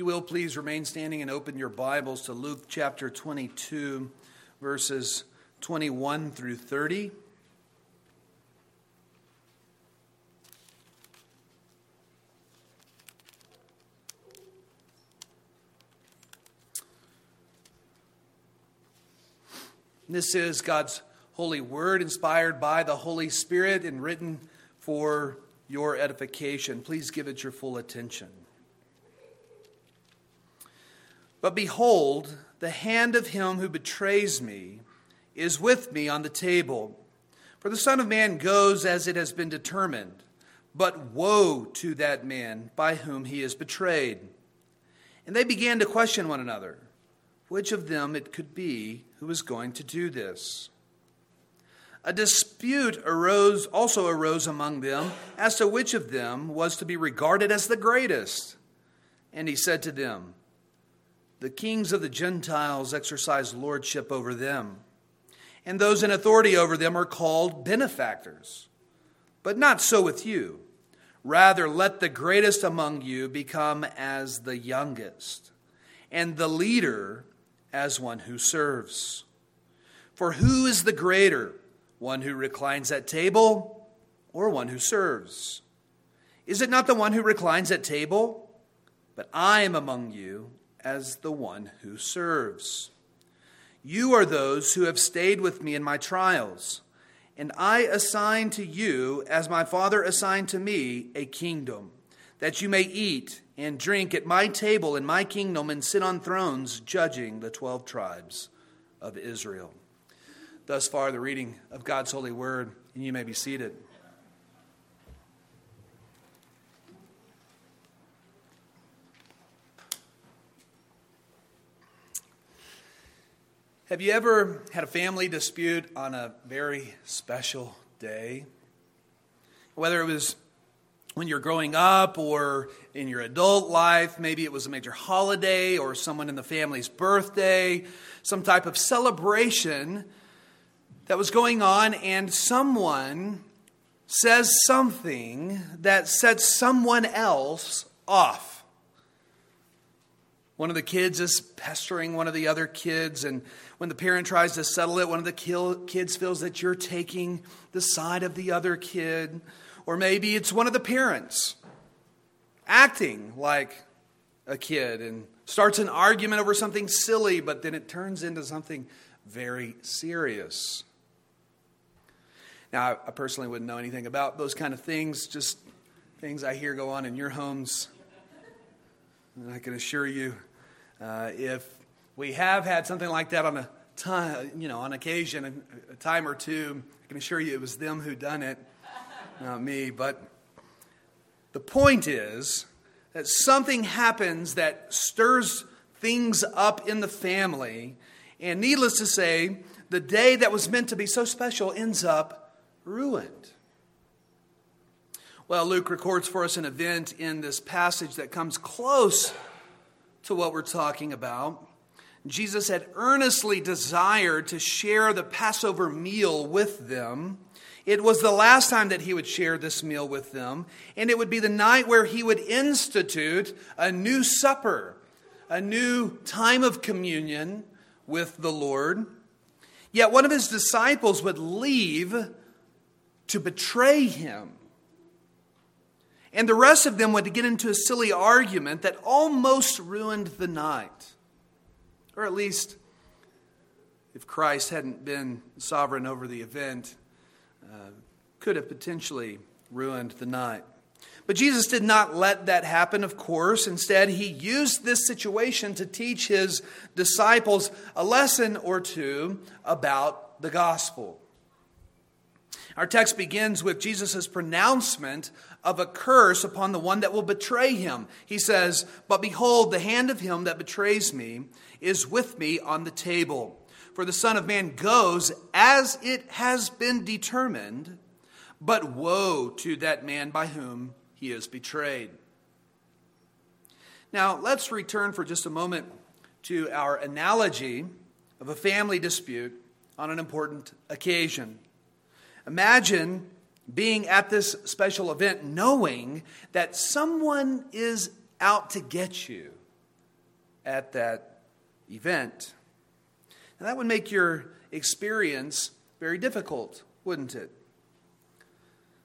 you will, please remain standing and open your Bibles to Luke chapter 22, verses 21 through 30. This is God's holy word, inspired by the Holy Spirit and written for your edification. Please give it your full attention. But behold, the hand of him who betrays me is with me on the table. For the Son of Man goes as it has been determined, but woe to that man by whom he is betrayed. And they began to question one another, which of them it could be who was going to do this. A dispute arose also arose among them as to which of them was to be regarded as the greatest. And he said to them, The kings of the Gentiles exercise lordship over them, and those in authority over them are called benefactors. But not so with you. Rather, let the greatest among you become as the youngest, and the leader as one who serves. For who is the greater? one who reclines at table or one who serves? Is it not the one who reclines at table? But I am among you as the one who serves. You are those who have stayed with me in my trials, and I assign to you, as my Father assigned to me, a kingdom, that you may eat and drink at my table in my kingdom and sit on thrones judging the twelve tribes of Israel. Thus far, the reading of God's holy word, and you may be seated. Have you ever had a family dispute on a very special day? Whether it was when you're growing up or in your adult life, maybe it was a major holiday or someone in the family's birthday, some type of celebration that was going on, and someone says something that sets someone else off. One of the kids is pestering one of the other kids, and when the parent tries to settle it, one of the kids feels that you're taking the side of the other kid. Or maybe it's one of the parents acting like a kid and starts an argument over something silly, but then it turns into something very serious. Now, I personally wouldn't know anything about those kind of things, just things I hear go on in your homes. And I can assure you, uh, if we have had something like that on a time, you know, on occasion, a, time or two, I can assure you it was them who done it, not me. But the point is that something happens that stirs things up in the family, and needless to say, the day that was meant to be so special ends up ruined. Well, Luke records for us an event in this passage that comes close to what we're talking about. Jesus had earnestly desired to share the Passover meal with them. It was the last time that he would share this meal with them, and it would be the night where he would institute a new supper, a new time of communion with the Lord. Yet one of his disciples would leave to betray him. And the rest of them would get into a silly argument that almost ruined the night. Or at least, if Christ hadn't been sovereign over the event, uh, could have potentially ruined the night. But Jesus did not let that happen, of course. Instead, he used this situation to teach his disciples a lesson or two about the gospel. Our text begins with Jesus' pronouncement of a curse upon the one that will betray him. He says, But behold, the hand of him that betrays me is with me on the table. For the Son of Man goes as it has been determined, but woe to that man by whom he is betrayed. Now, let's return for just a moment to our analogy of a family dispute on an important occasion. Imagine being at this special event knowing that someone is out to get you at that event. And that would make your experience very difficult, wouldn't it?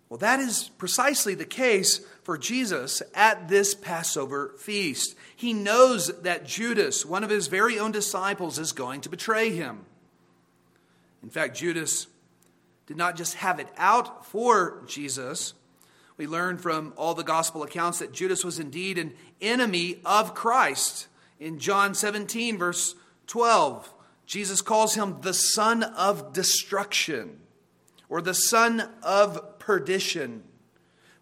Well, that is precisely the case for Jesus at this Passover feast. He knows that Judas, one of his very own disciples, is going to betray him. In fact, Judas did not just have it out for Jesus. We learn from all the gospel accounts that Judas was indeed an enemy of Christ. In John 17, verse 12, Jesus calls him the son of destruction or the son of perdition.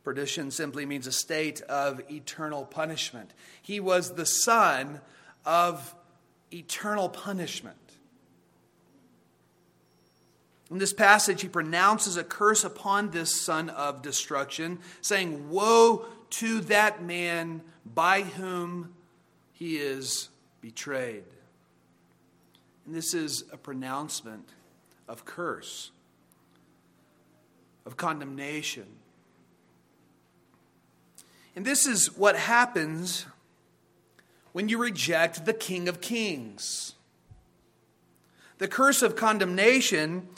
Perdition simply means a state of eternal punishment. He was the son of eternal punishment. In this passage, he pronounces a curse upon this son of destruction, saying, Woe to that man by whom he is betrayed. And this is a pronouncement of curse, of condemnation. And this is what happens when you reject the King of Kings. The curse of condemnation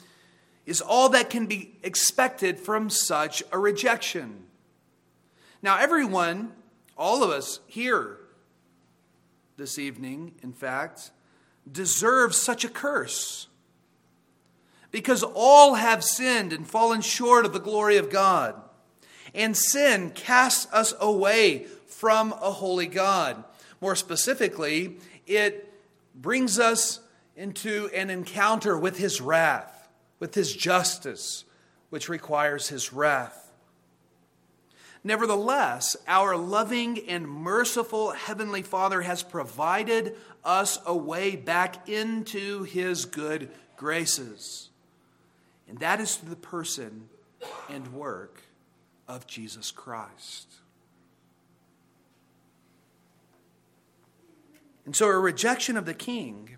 is all that can be expected from such a rejection. Now, everyone, all of us here this evening, in fact, deserve such a curse. Because all have sinned and fallen short of the glory of God. And sin casts us away from a holy God. More specifically, it brings us into an encounter with his wrath, with his justice, which requires his wrath. Nevertheless, our loving and merciful Heavenly Father has provided us a way back into His good graces. And that is through the person and work of Jesus Christ. And so a rejection of the king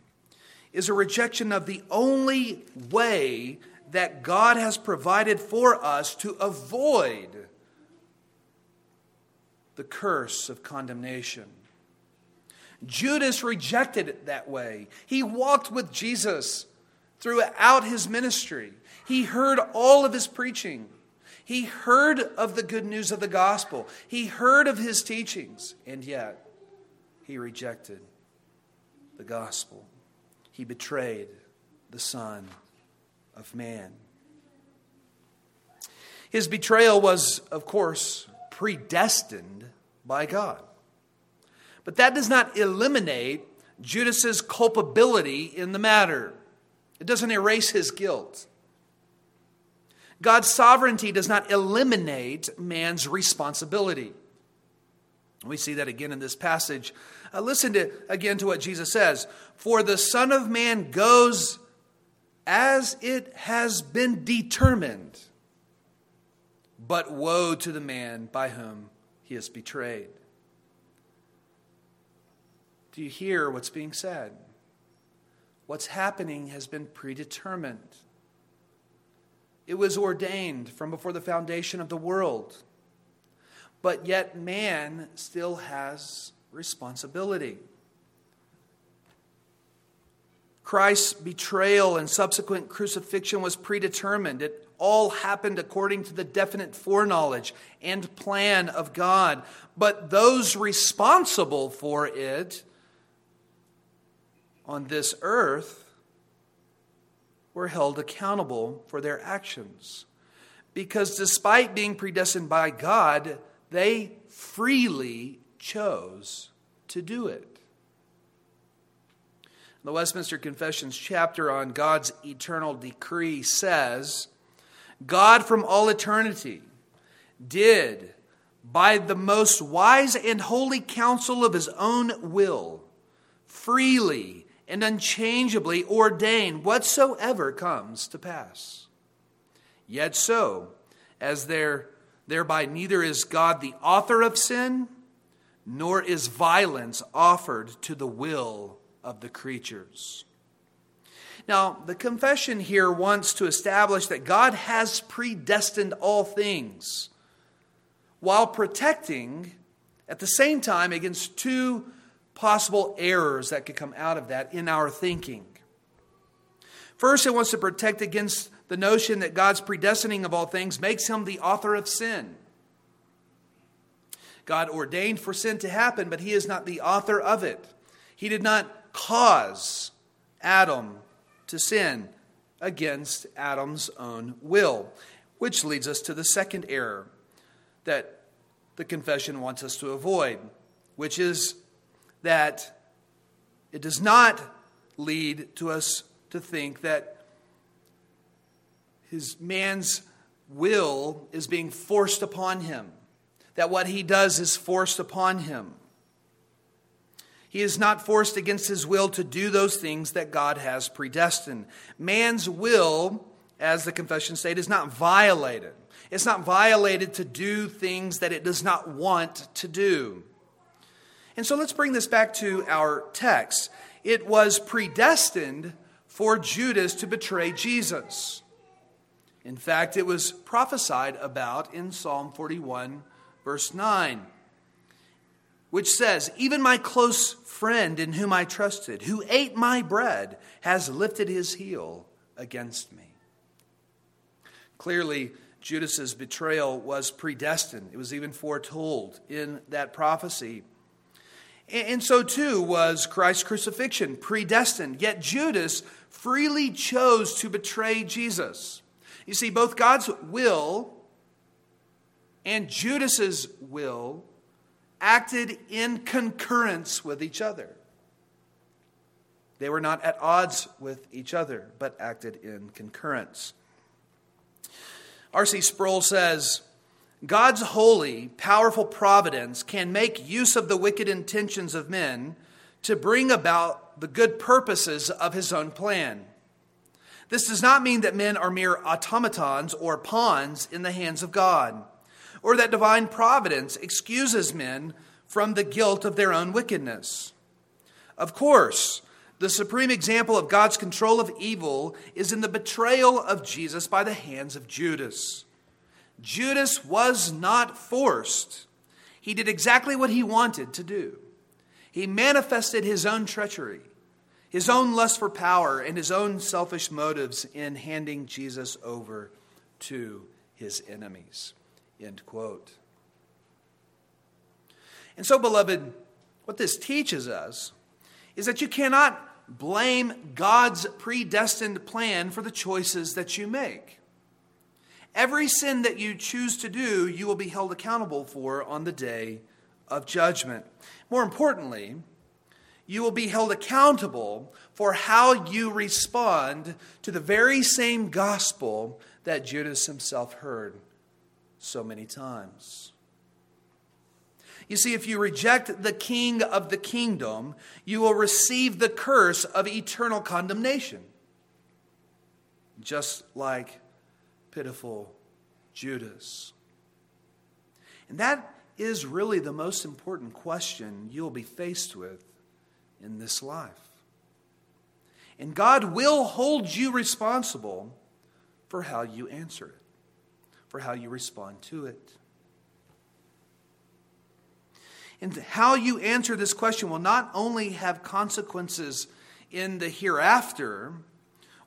is a rejection of the only way that God has provided for us to avoid the curse of condemnation. Judas rejected it that way. He walked with Jesus throughout his ministry. He heard all of his preaching. He heard of the good news of the gospel. He heard of his teachings, and yet he rejected the gospel. He betrayed the Son of Man. His betrayal was, of course, predestined by God. But that does not eliminate Judas's culpability in the matter. It doesn't erase his guilt. God's sovereignty does not eliminate man's responsibility. We see that again in this passage. Uh, listen to again to what Jesus says. For the Son of Man goes as it has been determined. But woe to the man by whom he is betrayed. Do you hear what's being said? What's happening has been predetermined. It was ordained from before the foundation of the world. But yet, man still has responsibility. Christ's betrayal and subsequent crucifixion was predetermined. It all happened according to the definite foreknowledge and plan of God. But those responsible for it on this earth were held accountable for their actions. Because despite being predestined by God, they freely chose to do it. The Westminster Confession's chapter on God's eternal decree says God from all eternity did, by the most wise and holy counsel of his own will, freely and unchangeably ordain whatsoever comes to pass. Yet so, as there thereby neither is God the author of sin, nor is violence offered to the will of the creatures. Now, the confession here wants to establish that God has predestined all things while protecting at the same time against two possible errors that could come out of that in our thinking. First, it wants to protect against the notion that God's predestining of all things makes him the author of sin. God ordained for sin to happen, but he is not the author of it. He did not cause Adam to sin against Adam's own will, which leads us to the second error that the confession wants us to avoid, which is that it does not lead to us to think that his man's will is being forced upon him, that what he does is forced upon him. He is not forced against his will to do those things that God has predestined. Man's will, as the confession states, is not violated. It's not violated to do things that it does not want to do. And so let's bring this back to our text. It was predestined for Judas to betray Jesus. In fact, it was prophesied about in Psalm 41, verse 9, which says, Even my close friend in whom I trusted, who ate my bread, has lifted his heel against me. Clearly, Judas's betrayal was predestined. It was even foretold in that prophecy. And so too was Christ's crucifixion, predestined. Yet Judas freely chose to betray Jesus. You see, both God's will and Judas's will acted in concurrence with each other. They were not at odds with each other, but acted in concurrence. R.C. Sproul says God's holy, powerful providence can make use of the wicked intentions of men to bring about the good purposes of his own plan. This does not mean that men are mere automatons or pawns in the hands of God, or that divine providence excuses men from the guilt of their own wickedness. Of course, the supreme example of God's control of evil is in the betrayal of Jesus by the hands of Judas. Judas was not forced. He did exactly what he wanted to do. He manifested his own treachery his own lust for power and his own selfish motives in handing Jesus over to his enemies. End quote. And so, beloved, what this teaches us is that you cannot blame God's predestined plan for the choices that you make. Every sin that you choose to do, you will be held accountable for on the day of judgment. More importantly, you will be held accountable for how you respond to the very same gospel that Judas himself heard so many times. You see, if you reject the king of the kingdom, you will receive the curse of eternal condemnation. Just like pitiful Judas. And that is really the most important question you'll be faced with in this life. And God will hold you responsible for how you answer it, for how you respond to it. And how you answer this question will not only have consequences in the hereafter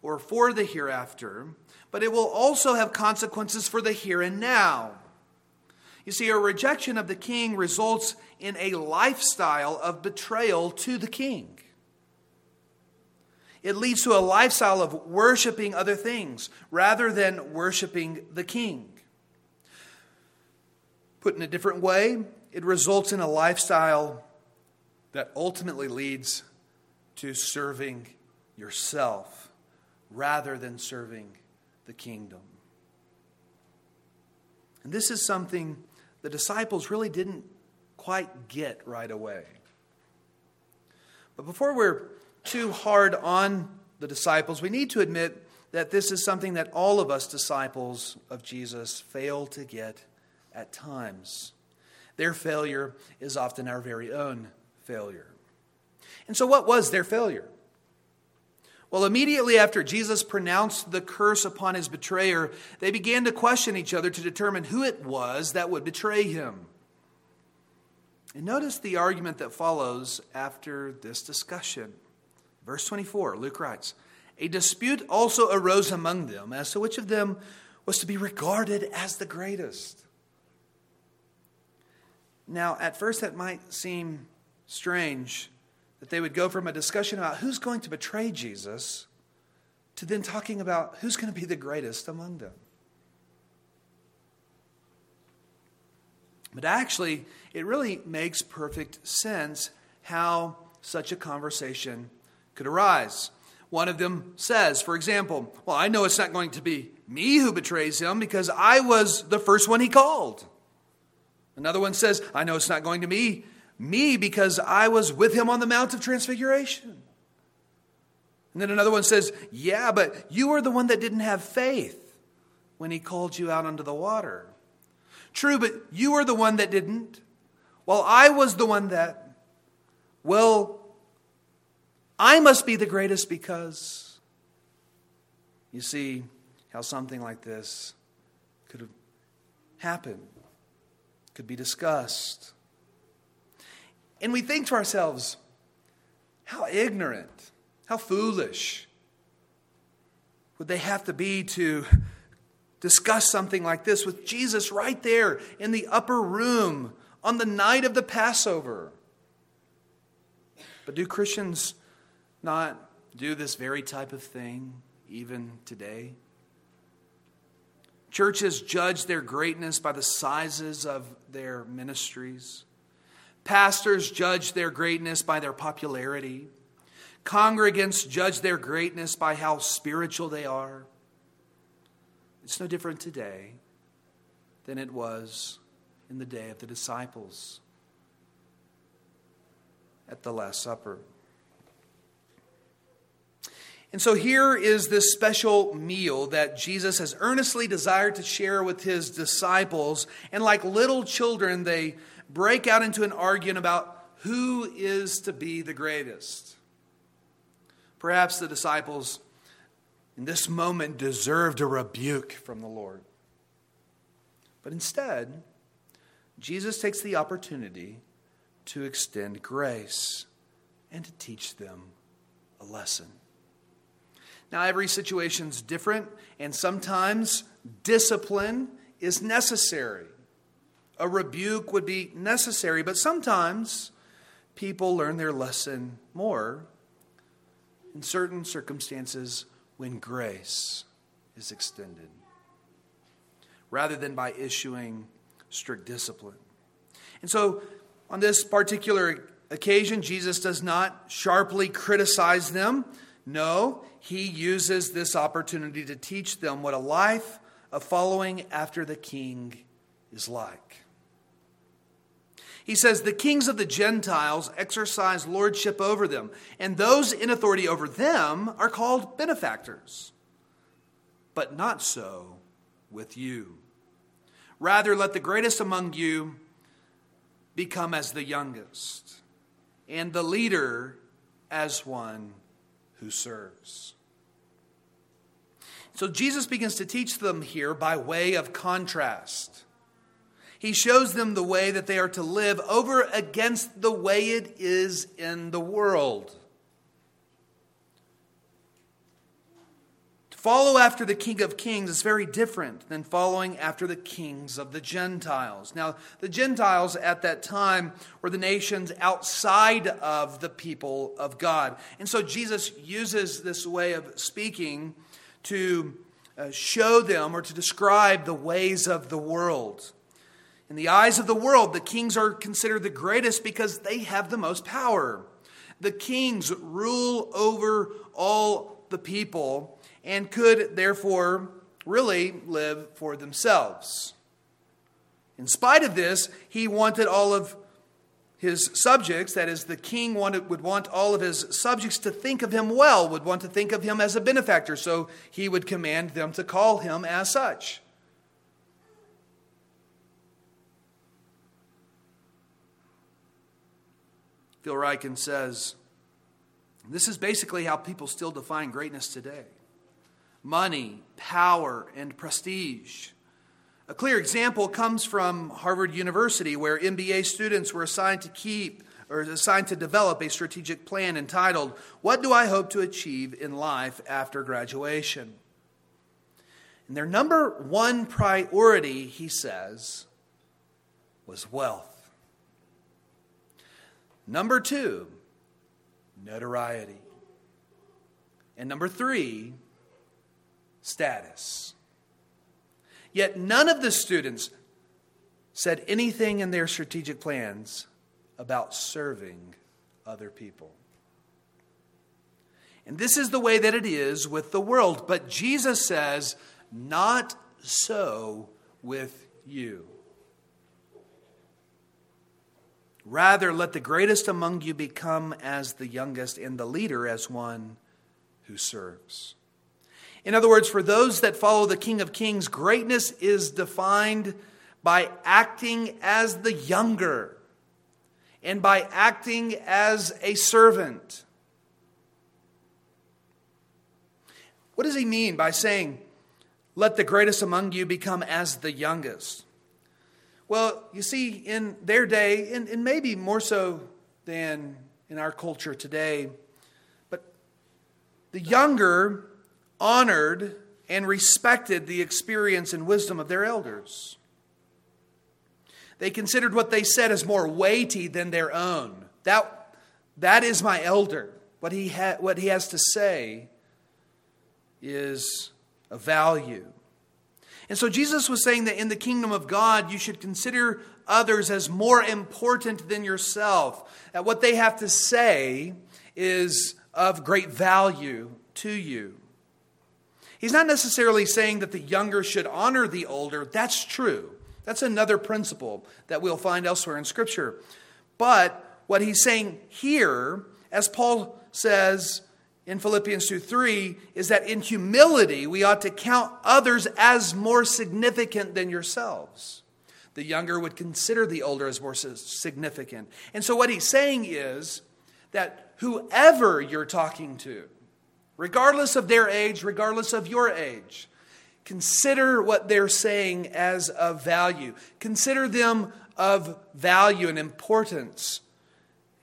or for the hereafter, but it will also have consequences for the here and now. You see, a rejection of the king results in a lifestyle of betrayal to the king. It leads to a lifestyle of worshiping other things rather than worshiping the king. Put in a different way, it results in a lifestyle that ultimately leads to serving yourself rather than serving the kingdom. And this is something the disciples really didn't quite get right away. But before we're too hard on the disciples, we need to admit that this is something that all of us disciples of Jesus fail to get at times. Their failure is often our very own failure. And so, what was their failure? Well, immediately after Jesus pronounced the curse upon his betrayer, they began to question each other to determine who it was that would betray him. And notice the argument that follows after this discussion. Verse 24, Luke writes A dispute also arose among them as to which of them was to be regarded as the greatest. Now, at first, that might seem strange that they would go from a discussion about who's going to betray Jesus to then talking about who's going to be the greatest among them. But actually, it really makes perfect sense how such a conversation could arise. One of them says, for example, Well, I know it's not going to be me who betrays him because I was the first one he called. Another one says, I know it's not going to be me because I was with him on the Mount of Transfiguration. And then another one says, Yeah, but you were the one that didn't have faith when he called you out onto the water. True, but you were the one that didn't. While I was the one that, well, I must be the greatest because. You see how something like this could have happened, could be discussed. And we think to ourselves, how ignorant, how foolish would they have to be to discuss something like this with Jesus right there in the upper room on the night of the Passover. But do Christians not do this very type of thing even today? Churches judge their greatness by the sizes of their ministries. Pastors judge their greatness by their popularity. Congregants judge their greatness by how spiritual they are. It's no different today than it was in the day of the disciples at the Last Supper. And so here is this special meal that Jesus has earnestly desired to share with his disciples. And like little children, they break out into an argument about who is to be the greatest. Perhaps the disciples in this moment deserved a rebuke from the Lord. But instead, Jesus takes the opportunity to extend grace and to teach them a lesson. Now, every situation is different, and sometimes discipline is necessary. A rebuke would be necessary, but sometimes people learn their lesson more in certain circumstances when grace is extended, rather than by issuing strict discipline. And so, on this particular occasion, Jesus does not sharply criticize them. No, he uses this opportunity to teach them what a life of following after the king is like. He says, The kings of the Gentiles exercise lordship over them, and those in authority over them are called benefactors. But not so with you. Rather, let the greatest among you become as the youngest, and the leader as one who serves. So Jesus begins to teach them here by way of contrast. He shows them the way that they are to live over against the way it is in the world. To follow after the King of Kings is very different than following after the kings of the Gentiles. Now, the Gentiles at that time were the nations outside of the people of God. And so Jesus uses this way of speaking to uh, show them or to describe the ways of the world. In the eyes of the world, the kings are considered the greatest because they have the most power. The kings rule over all the people and could therefore really live for themselves. In spite of this, he wanted all of his subjects, that is, the king wanted, would want all of his subjects to think of him well, would want to think of him as a benefactor, so he would command them to call him as such. Phil Ryken says, This is basically how people still define greatness today money, power, and prestige. A clear example comes from Harvard University, where MBA students were assigned to keep or assigned to develop a strategic plan entitled, What Do I Hope to Achieve in Life After Graduation? And their number one priority, he says, was wealth. Number two, notoriety. And number three, status. Yet none of the students said anything in their strategic plans about serving other people. And this is the way that it is with the world. But Jesus says, not so with you. Rather, let the greatest among you become as the youngest, and the leader as one who serves. In other words, for those that follow the King of Kings, greatness is defined by acting as the younger and by acting as a servant. What does he mean by saying, let the greatest among you become as the youngest? Well, you see, in their day, and, and maybe more so than in our culture today, but the younger honored and respected the experience and wisdom of their elders. They considered what they said as more weighty than their own. That, that is my elder. What he, ha- what he has to say is a value. And so Jesus was saying that in the kingdom of God, you should consider others as more important than yourself. That what they have to say is of great value to you. He's not necessarily saying that the younger should honor the older. That's true. That's another principle that we'll find elsewhere in Scripture. But what he's saying here, as Paul says in Philippians 2 3, is that in humility we ought to count others as more significant than yourselves. The younger would consider the older as more significant. And so what he's saying is that whoever you're talking to, regardless of their age, regardless of your age. Consider what they're saying as of value. Consider them of value and importance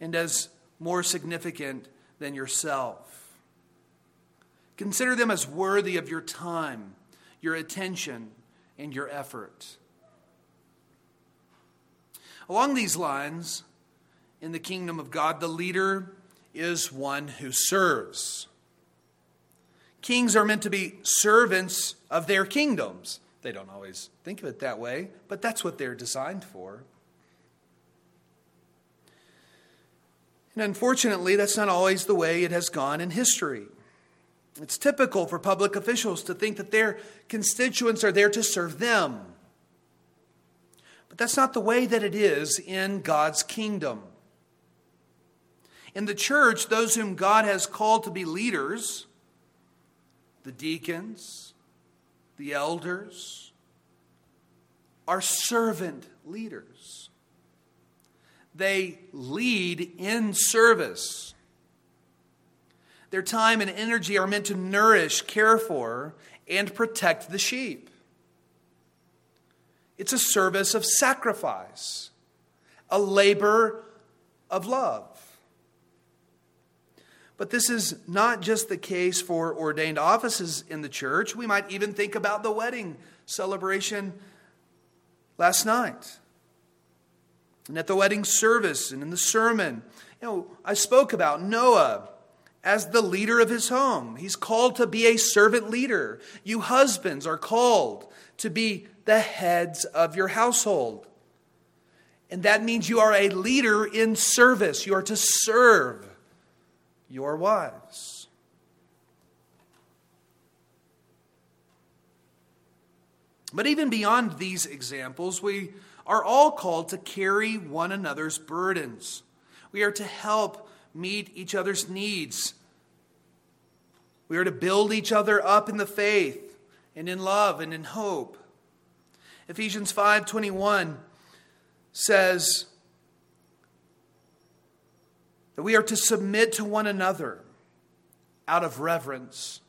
and as more significant than yourself. Consider them as worthy of your time, your attention, and your effort. Along these lines, in the kingdom of God, the leader is one who serves. Kings are meant to be servants of their kingdoms. They don't always think of it that way, but that's what they're designed for. And unfortunately, that's not always the way it has gone in history. It's typical for public officials to think that their constituents are there to serve them. But that's not the way that it is in God's kingdom. In the church, those whom God has called to be leaders the deacons, the elders, are servant leaders. They lead in service. Their time and energy are meant to nourish, care for, and protect the sheep. It's a service of sacrifice, a labor of love. But this is not just the case for ordained offices in the church. We might even think about the wedding celebration last night. And at the wedding service and in the sermon, you know, I spoke about Noah as the leader of his home. He's called to be a servant leader. You husbands are called to be the heads of your household. And that means you are a leader in service. You are to serve your wives. But even beyond these examples, we are all called to carry one another's burdens. We are to help meet each other's needs. We are to build each other up in the faith and in love and in hope. Ephesians 5:21 says that we are to submit to one another out of reverence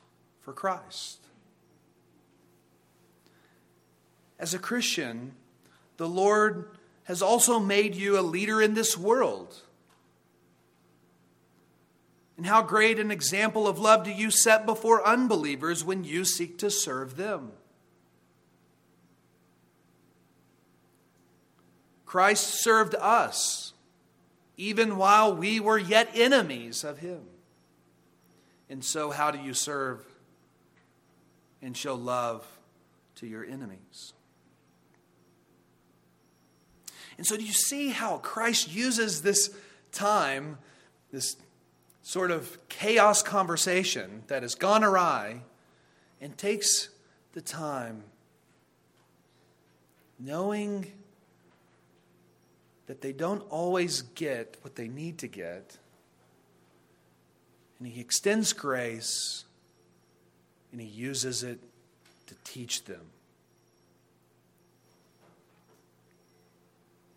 for Christ. as a Christian, the Lord has also made you a leader in this world. And how great an example of love do you set before unbelievers when you seek to serve them? Christ served us even while we were yet enemies of Him. And so, how do you serve and show love to your enemies? And so, do you see how Christ uses this time, this sort of chaos conversation that has gone awry, and takes the time knowing that they don't always get what they need to get. And he extends grace and he uses it to teach them.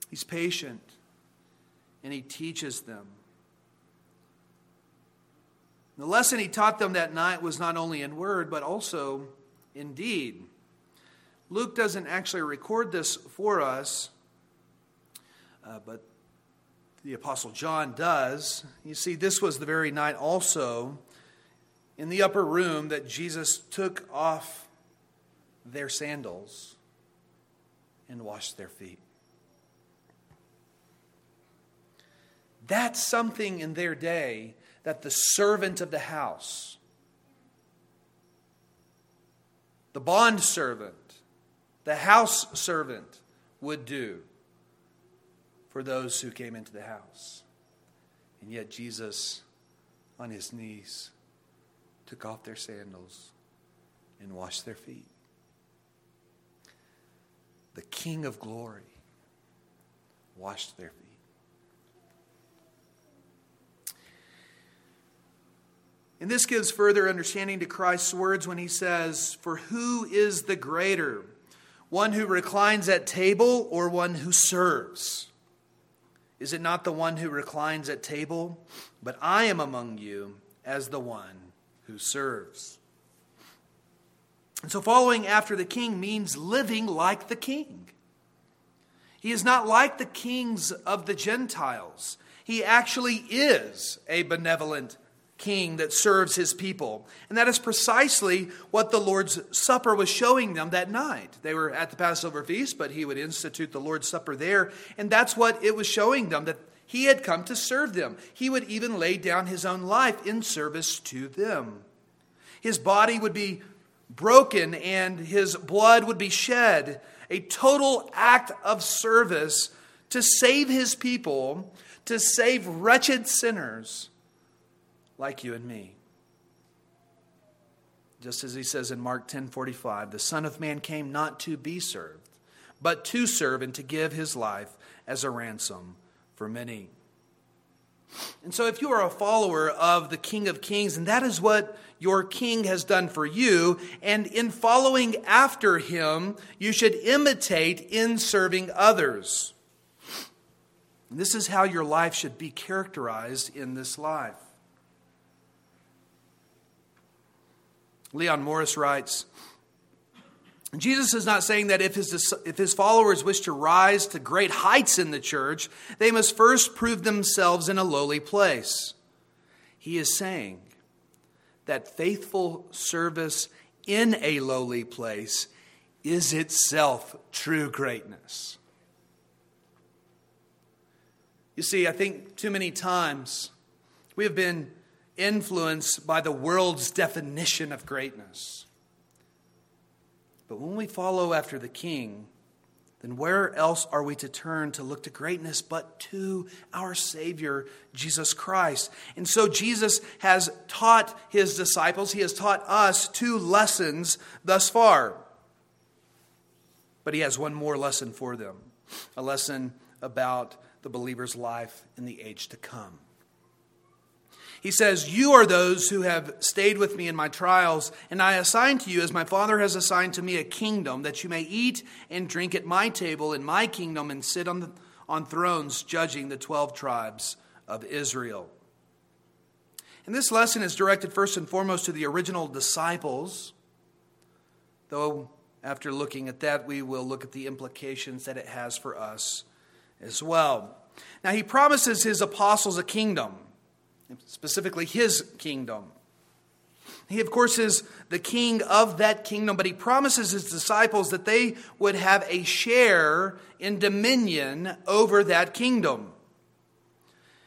He's patient and he teaches them. The lesson he taught them that night was not only in word, but also in deed. Luke doesn't actually record this for us, uh, but the Apostle John does. You see, this was the very night also in the upper room that Jesus took off their sandals and washed their feet. That's something in their day that the servant of the house, the bond servant, the house servant would do for those who came into the house. And yet, Jesus, on his knees, took off their sandals and washed their feet. The King of glory washed their feet. And this gives further understanding to Christ's words when he says, For who is the greater, one who reclines at table or one who serves? Is it not the one who reclines at table? But I am among you as the one who serves. And so, following after the king means living like the king. He is not like the kings of the Gentiles. He actually is a benevolent king that serves his people. And that is precisely what the Lord's Supper was showing them that night. They were at the Passover feast, but he would institute the Lord's Supper there. And that's what it was showing them that he had come to serve them. He would even lay down his own life in service to them. His body would be broken and his blood would be shed, a total act of service to save his people, to save wretched sinners like you and me. Just as he says in Mark 10:45, the Son of Man came not to be served, but to serve and to give his life as a ransom for many. And so, if you are a follower of the King of Kings, and that is what your King has done for you, and in following after him, you should imitate in serving others. And this is how your life should be characterized in this life. Leon Morris writes Jesus is not saying that if his, if his followers wish to rise to great heights in the church, they must first prove themselves in a lowly place. He is saying that faithful service in a lowly place is itself true greatness. You see, I think too many times we have been influenced by the world's definition of greatness. But when we follow after the King, then where else are we to turn to look to greatness but to our Savior, Jesus Christ? And so Jesus has taught his disciples, he has taught us two lessons thus far. But he has one more lesson for them a lesson about the believer's life in the age to come. He says, You are those who have stayed with me in my trials, and I assign to you, as my Father has assigned to me, a kingdom, that you may eat and drink at my table in my kingdom and sit on, the, on thrones judging the 12 tribes of Israel. And this lesson is directed first and foremost to the original disciples, though after looking at that, we will look at the implications that it has for us as well. Now, he promises his apostles a kingdom, specifically his kingdom. He, of course, is the king of that kingdom, but he promises his disciples that they would have a share in dominion over that kingdom.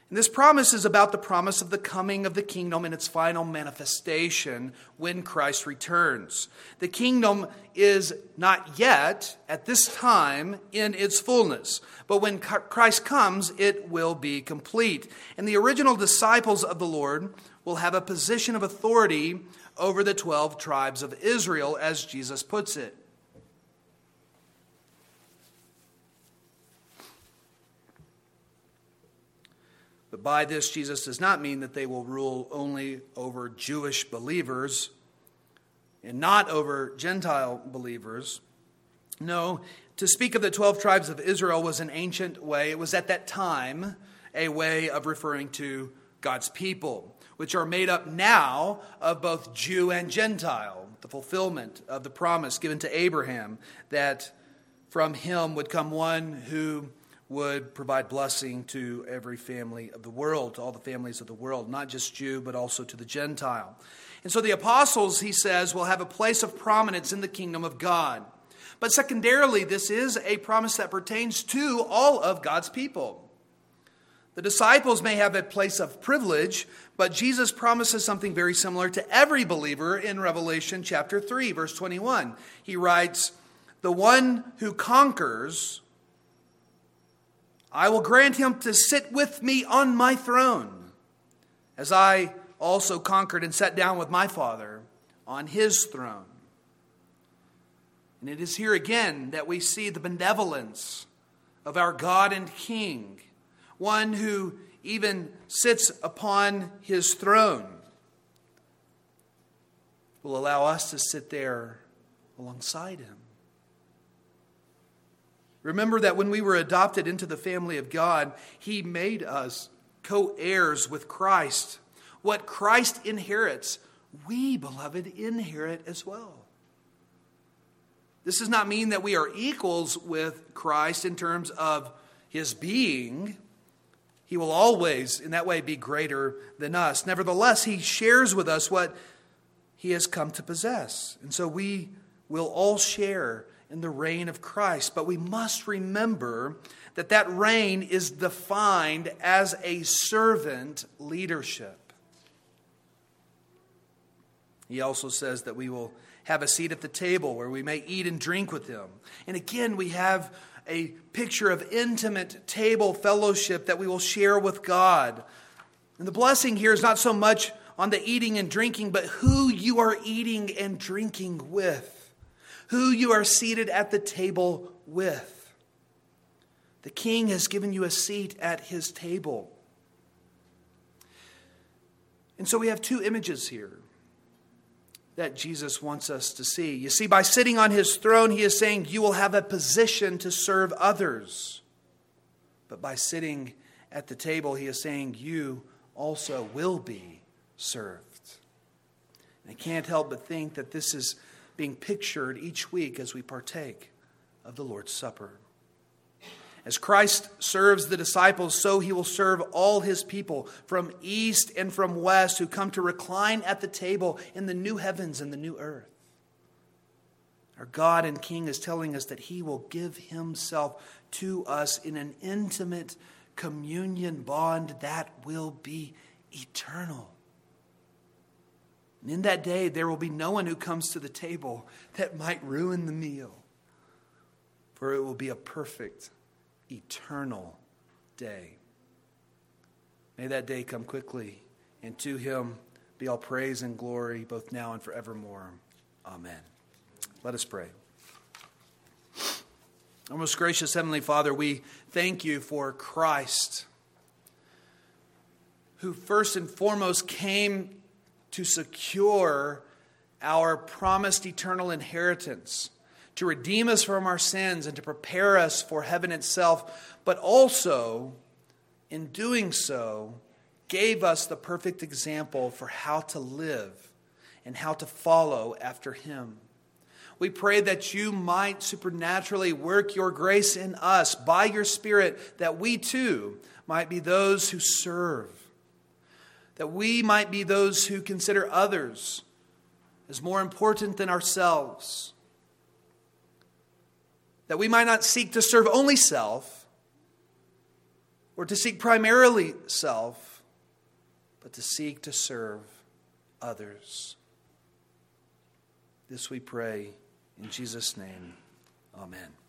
And this promise is about the promise of the coming of the kingdom and its final manifestation when Christ returns. The kingdom is not yet, at this time, in its fullness. But when Christ comes, it will be complete. And the original disciples of the Lord will have a position of authority over the 12 tribes of Israel, as Jesus puts it. But by this, Jesus does not mean that they will rule only over Jewish believers and not over Gentile believers. No, to speak of the 12 tribes of Israel was an ancient way. It was at that time a way of referring to God's people, which are made up now of both Jew and Gentile, the fulfillment of the promise given to Abraham that from him would come one who would provide blessing to every family of the world, to all the families of the world, not just Jew, but also to the Gentile. And so the apostles, he says, will have a place of prominence in the kingdom of God. But secondarily, this is a promise that pertains to all of God's people. The disciples may have a place of privilege, but Jesus promises something very similar to every believer in Revelation chapter 3, verse 21. He writes, The one who conquers I will grant him to sit with me on my throne, as I also conquered and sat down with my Father on his throne. And it is here again that we see the benevolence of our God and King, one who even sits upon his throne, will allow us to sit there alongside him. Remember that when we were adopted into the family of God, He made us co heirs with Christ. What Christ inherits, we, beloved, inherit as well. This does not mean that we are equals with Christ in terms of His being. He will always, in that way, be greater than us. Nevertheless, He shares with us what He has come to possess. And so we will all share in the reign of Christ. But we must remember that that reign is defined as a servant leadership. He also says that we will have a seat at the table where we may eat and drink with him. And again, we have a picture of intimate table fellowship that we will share with God. And the blessing here is not so much on the eating and drinking, but who you are eating and drinking with who you are seated at the table with. The king has given you a seat at his table. And so we have two images here that Jesus wants us to see. You see, by sitting on his throne, he is saying you will have a position to serve others. But by sitting at the table, he is saying you also will be served. And I can't help but think that this is being pictured each week as we partake of the Lord's Supper. As Christ serves the disciples, so he will serve all his people from east and from west who come to recline at the table in the new heavens and the new earth. Our God and King is telling us that he will give himself to us in an intimate communion bond that will be eternal. And in that day, there will be no one who comes to the table that might ruin the meal, for it will be a perfect, eternal day. May that day come quickly, and to him be all praise and glory, both now and forevermore. Amen. Let us pray. Our most gracious Heavenly Father, we thank you for Christ, who first and foremost came to secure our promised eternal inheritance, to redeem us from our sins, and to prepare us for heaven itself, but also, in doing so, gave us the perfect example for how to live and how to follow after Him. We pray that you might supernaturally work your grace in us by your Spirit, that we too might be those who serve, that we might be those who consider others as more important than ourselves, that we might not seek to serve only self or to seek primarily self, but to seek to serve others. This we pray in Jesus' name. Amen.